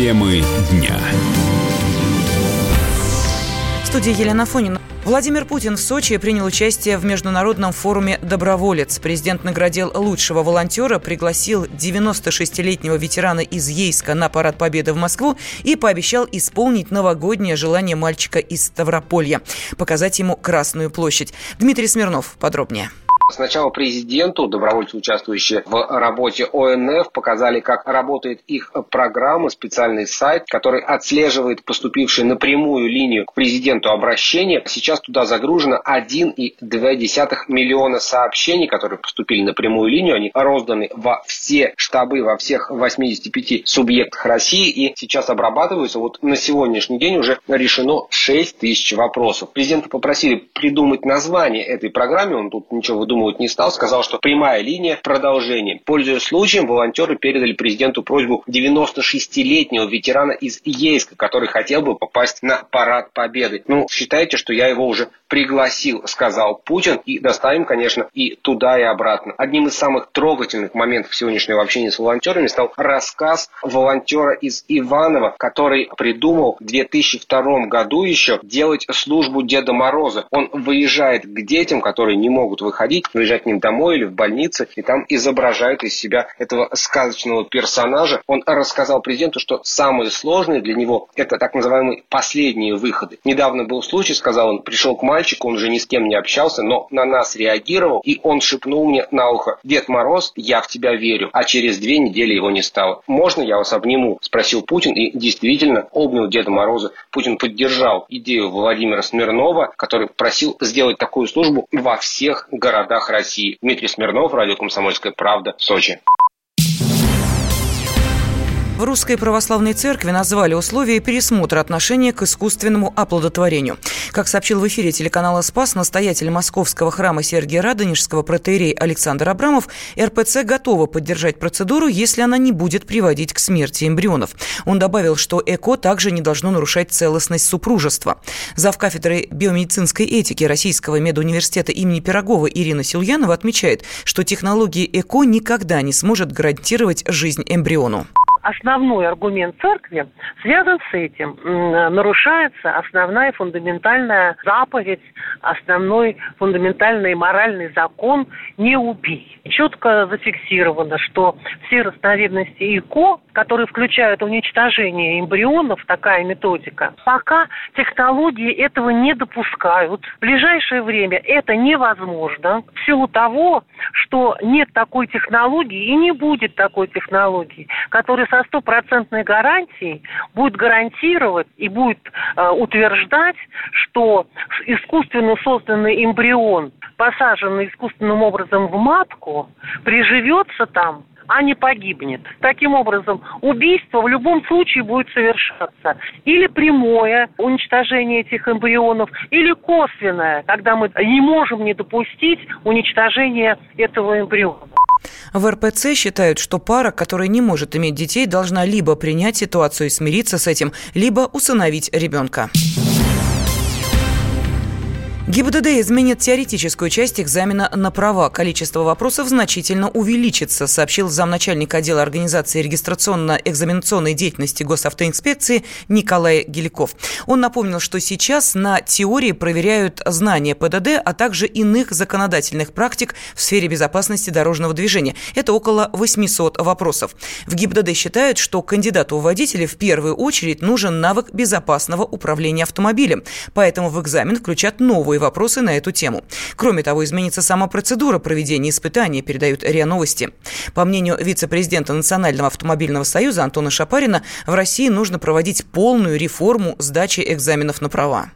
Темы дня. В студии Елена Фонина. Владимир Путин в Сочи принял участие в международном форуме «Доброволец». Президент наградил лучшего волонтера, пригласил 96-летнего ветерана из Ейска на парад Победы в Москву и пообещал исполнить новогоднее желание мальчика из Ставрополья – показать ему Красную площадь. Дмитрий Смирнов подробнее. Сначала президенту, добровольцы, участвующие в работе ОНФ, показали, как работает их программа, специальный сайт, который отслеживает поступившие напрямую линию к президенту обращения. Сейчас туда загружено 1,2 миллиона сообщений, которые поступили на прямую линию. Они розданы во все штабы, во всех 85 субъектах России и сейчас обрабатываются. Вот на сегодняшний день уже решено 6 тысяч вопросов. Президента попросили придумать название этой программе, он тут ничего выдумывать придумывать не стал, сказал, что прямая линия продолжение. Пользуясь случаем, волонтеры передали президенту просьбу 96-летнего ветерана из Ейска, который хотел бы попасть на парад победы. Ну, считайте, что я его уже пригласил, сказал Путин, и доставим, конечно, и туда, и обратно. Одним из самых трогательных моментов сегодняшнего общения с волонтерами стал рассказ волонтера из Иванова, который придумал в 2002 году еще делать службу Деда Мороза. Он выезжает к детям, которые не могут выходить, приезжать к ним домой или в больнице, и там изображают из себя этого сказочного персонажа. Он рассказал президенту, что самое сложное для него это так называемые последние выходы. Недавно был случай, сказал он, пришел к мальчику, он уже ни с кем не общался, но на нас реагировал, и он шепнул мне на ухо, Дед Мороз, я в тебя верю, а через две недели его не стало. Можно я вас обниму? Спросил Путин, и действительно обнял Деда Мороза. Путин поддержал идею Владимира Смирнова, который просил сделать такую службу во всех городах городах России. Дмитрий Смирнов, радио «Комсомольская правда», Сочи. В Русской Православной Церкви назвали условия пересмотра отношения к искусственному оплодотворению. Как сообщил в эфире телеканала «Спас» настоятель Московского храма Сергия Радонежского протеерей Александр Абрамов, РПЦ готова поддержать процедуру, если она не будет приводить к смерти эмбрионов. Он добавил, что ЭКО также не должно нарушать целостность супружества. Зав кафедры биомедицинской этики Российского медуниверситета имени Пирогова Ирина Сильянова отмечает, что технология ЭКО никогда не сможет гарантировать жизнь эмбриону основной аргумент церкви связан с этим. Нарушается основная фундаментальная заповедь, основной фундаментальный моральный закон «не убей». Четко зафиксировано, что все разновидности ИКО, которые включают уничтожение эмбрионов, такая методика, пока технологии этого не допускают. В ближайшее время это невозможно в силу того, что нет такой технологии и не будет такой технологии, которая со стопроцентной гарантией будет гарантировать и будет э, утверждать, что искусственно созданный эмбрион, посаженный искусственным образом в матку, приживется там а не погибнет. Таким образом, убийство в любом случае будет совершаться. Или прямое уничтожение этих эмбрионов, или косвенное, когда мы не можем не допустить уничтожения этого эмбриона. В РПЦ считают, что пара, которая не может иметь детей, должна либо принять ситуацию и смириться с этим, либо усыновить ребенка. ГИБДД изменит теоретическую часть экзамена на права. Количество вопросов значительно увеличится, сообщил замначальника отдела организации регистрационно-экзаменационной деятельности госавтоинспекции Николай Геликов. Он напомнил, что сейчас на теории проверяют знания ПДД, а также иных законодательных практик в сфере безопасности дорожного движения. Это около 800 вопросов. В ГИБДД считают, что кандидату в водители в первую очередь нужен навык безопасного управления автомобилем. Поэтому в экзамен включат новые вопросы на эту тему. Кроме того, изменится сама процедура проведения испытаний, передают РИА Новости. По мнению вице-президента Национального автомобильного союза Антона Шапарина, в России нужно проводить полную реформу сдачи экзаменов на права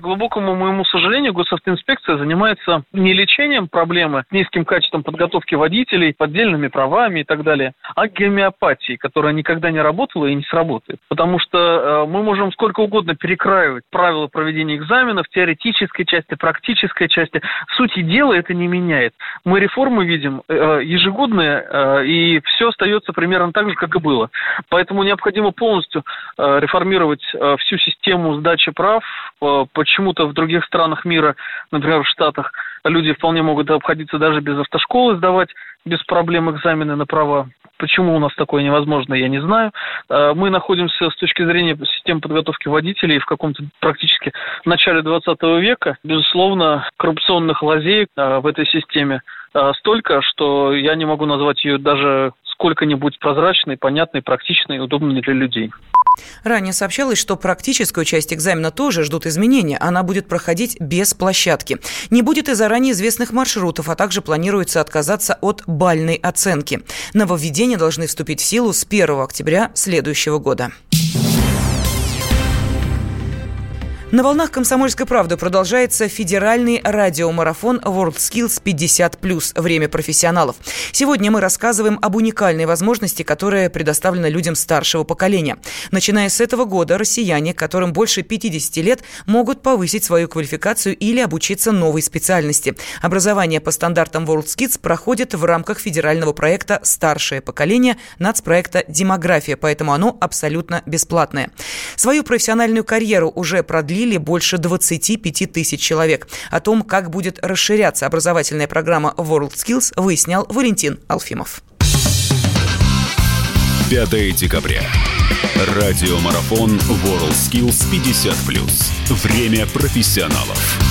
глубокому моему сожалению, госавтоинспекция занимается не лечением проблемы низким качеством подготовки водителей, поддельными правами и так далее, а гомеопатией, которая никогда не работала и не сработает. Потому что э, мы можем сколько угодно перекраивать правила проведения экзаменов, теоретической части, практической части. Сути дела это не меняет. Мы реформы видим э, ежегодные, э, и все остается примерно так же, как и было. Поэтому необходимо полностью реформировать всю систему сдачи прав, почему-то в других странах мира, например, в Штатах, люди вполне могут обходиться даже без автошколы, сдавать без проблем экзамены на права. Почему у нас такое невозможно, я не знаю. Э, мы находимся с точки зрения системы подготовки водителей в каком-то практически начале 20 века. Безусловно, коррупционных лазеек э, в этой системе э, столько, что я не могу назвать ее даже сколько-нибудь прозрачной, понятной, практичной удобной для людей. Ранее сообщалось, что практическую часть экзамена тоже ждут изменения. Она будет проходить без площадки. Не будет и заранее известных маршрутов, а также планируется отказаться от бальной оценки. Нововведения должны вступить в силу с 1 октября следующего года. На волнах «Комсомольской правды» продолжается федеральный радиомарафон WorldSkills 50+. Время профессионалов. Сегодня мы рассказываем об уникальной возможности, которая предоставлена людям старшего поколения. Начиная с этого года россияне, которым больше 50 лет, могут повысить свою квалификацию или обучиться новой специальности. Образование по стандартам WorldSkills проходит в рамках федерального проекта «Старшее поколение» нацпроекта «Демография», поэтому оно абсолютно бесплатное. Свою профессиональную карьеру уже продлили продлили больше 25 тысяч человек. О том, как будет расширяться образовательная программа WorldSkills, выяснял Валентин Алфимов. 5 декабря. Радиомарафон WorldSkills 50+. Время профессионалов.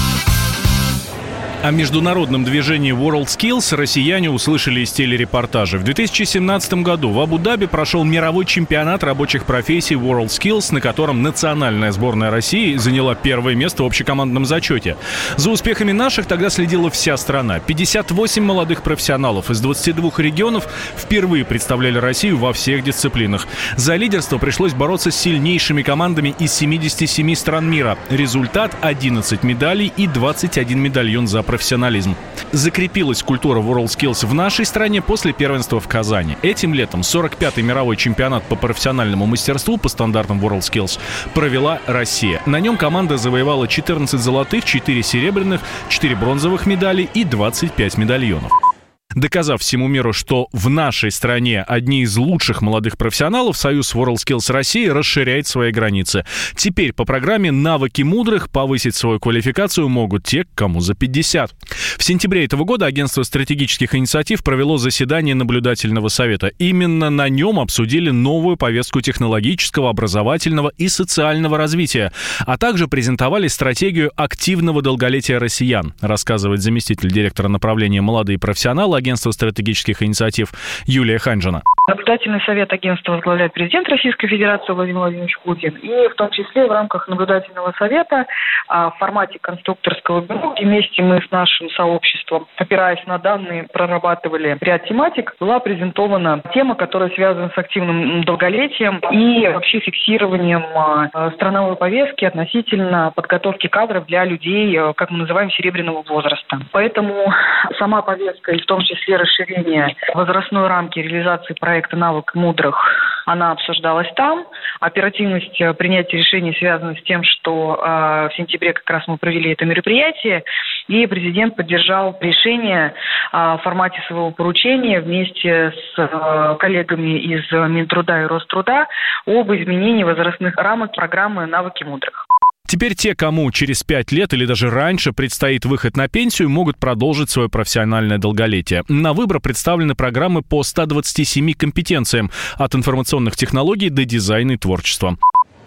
О международном движении WorldSkills россияне услышали из телерепортажа. В 2017 году в Абу-Даби прошел мировой чемпионат рабочих профессий WorldSkills, на котором национальная сборная России заняла первое место в общекомандном зачете. За успехами наших тогда следила вся страна. 58 молодых профессионалов из 22 регионов впервые представляли Россию во всех дисциплинах. За лидерство пришлось бороться с сильнейшими командами из 77 стран мира. Результат – 11 медалей и 21 медальон за профессионализм. Закрепилась культура WorldSkills в нашей стране после первенства в Казани. Этим летом 45-й мировой чемпионат по профессиональному мастерству по стандартам WorldSkills провела Россия. На нем команда завоевала 14 золотых, 4 серебряных, 4 бронзовых медалей и 25 медальонов доказав всему миру, что в нашей стране одни из лучших молодых профессионалов, Союз WorldSkills России расширяет свои границы. Теперь по программе «Навыки мудрых» повысить свою квалификацию могут те, кому за 50. В сентябре этого года агентство стратегических инициатив провело заседание наблюдательного совета. Именно на нем обсудили новую повестку технологического, образовательного и социального развития, а также презентовали стратегию активного долголетия россиян, рассказывает заместитель директора направления «Молодые профессионалы» агентства стратегических инициатив Юлия Ханжина. Наблюдательный совет агентства возглавляет президент Российской Федерации Владимир Владимирович Путин. И в том числе в рамках наблюдательного совета а, в формате конструкторского бюро, вместе мы с нашим сообществом, опираясь на данные, прорабатывали ряд тематик, была презентована тема, которая связана с активным долголетием и вообще фиксированием а, страновой повестки относительно подготовки кадров для людей, а, как мы называем, серебряного возраста. Поэтому сама повестка и в том числе расширение возрастной рамки реализации проекта «Навык мудрых», она обсуждалась там. Оперативность э, принятия решений связана с тем, что э, в сентябре как раз мы провели это мероприятие, и президент поддержал решение э, в формате своего поручения вместе с коллегами из Минтруда и Роструда об изменении возрастных рамок программы «Навыки мудрых». Теперь те, кому через 5 лет или даже раньше предстоит выход на пенсию, могут продолжить свое профессиональное долголетие. На выбор представлены программы по 127 компетенциям, от информационных технологий до дизайна и творчества.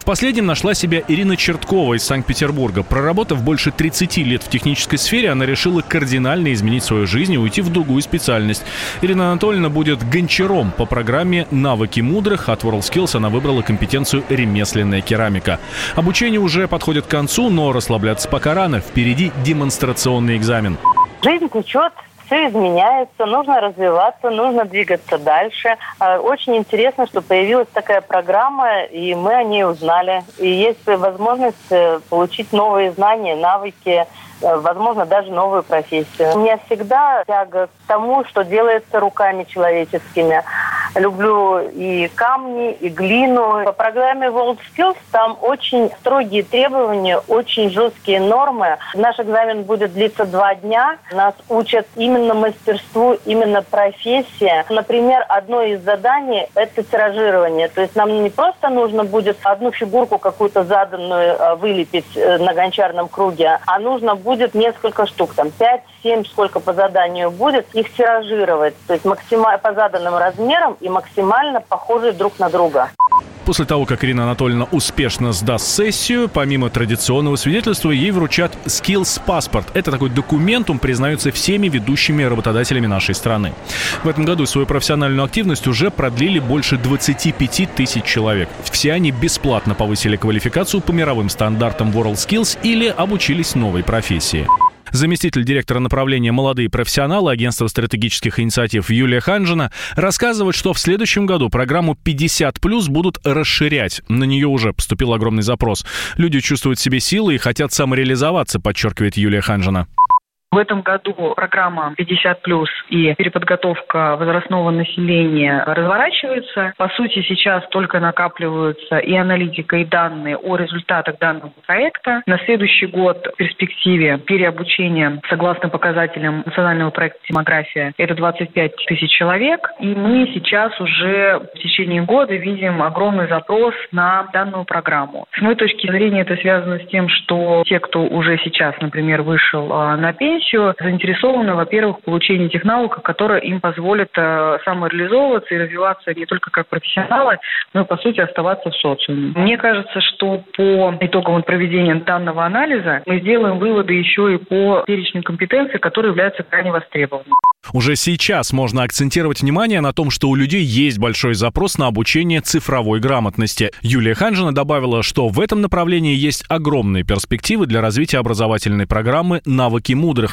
В последнем нашла себя Ирина Черткова из Санкт-Петербурга. Проработав больше 30 лет в технической сфере, она решила кардинально изменить свою жизнь и уйти в другую специальность. Ирина Анатольевна будет гончаром по программе «Навыки мудрых». От WorldSkills она выбрала компетенцию «Ремесленная керамика». Обучение уже подходит к концу, но расслабляться пока рано. Впереди демонстрационный экзамен. Жизнь течет все изменяется, нужно развиваться, нужно двигаться дальше. А, очень интересно, что появилась такая программа, и мы о ней узнали. И есть возможность э, получить новые знания, навыки, э, возможно, даже новую профессию. У меня всегда тяга к тому, что делается руками человеческими люблю и камни, и глину. По программе World Skills там очень строгие требования, очень жесткие нормы. Наш экзамен будет длиться два дня. Нас учат именно мастерству, именно профессия. Например, одно из заданий – это тиражирование. То есть нам не просто нужно будет одну фигурку какую-то заданную э, вылепить э, на гончарном круге, а нужно будет несколько штук, там 5-7, сколько по заданию будет, их тиражировать. То есть максимально по заданным размерам и максимально похожи друг на друга. После того, как Ирина Анатольевна успешно сдаст сессию, помимо традиционного свидетельства, ей вручат Skills Passport. Это такой документ, он признается всеми ведущими работодателями нашей страны. В этом году свою профессиональную активность уже продлили больше 25 тысяч человек. Все они бесплатно повысили квалификацию по мировым стандартам WorldSkills или обучились новой профессии. Заместитель директора направления «Молодые профессионалы» Агентства стратегических инициатив Юлия Ханжина рассказывает, что в следующем году программу 50+, будут расширять. На нее уже поступил огромный запрос. Люди чувствуют в себе силы и хотят самореализоваться, подчеркивает Юлия Ханжина. В этом году программа 50 плюс и переподготовка возрастного населения разворачивается. По сути, сейчас только накапливаются и аналитика, и данные о результатах данного проекта. На следующий год в перспективе переобучения согласно показателям национального проекта «Демография» это 25 тысяч человек. И мы сейчас уже в течение года видим огромный запрос на данную программу. С моей точки зрения это связано с тем, что те, кто уже сейчас, например, вышел а, на пенсию, еще заинтересованы, во-первых, в получении тех навыков, которые им позволят э, самореализовываться и развиваться не только как профессионалы, но и, по сути, оставаться в социуме. Мне кажется, что по итогам проведения данного анализа мы сделаем выводы еще и по перечню компетенций, которые являются крайне востребованными. Уже сейчас можно акцентировать внимание на том, что у людей есть большой запрос на обучение цифровой грамотности. Юлия Ханжина добавила, что в этом направлении есть огромные перспективы для развития образовательной программы «Навыки мудрых»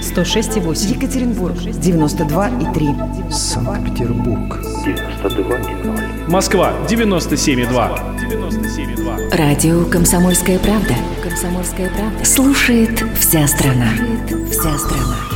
106,8. Екатеринбург 92,3. Санкт-Петербург 92,0. Москва 97,2. 97,2. Радио «Комсомольская правда». «Комсомольская правда». Слушает вся страна. Слушает вся страна.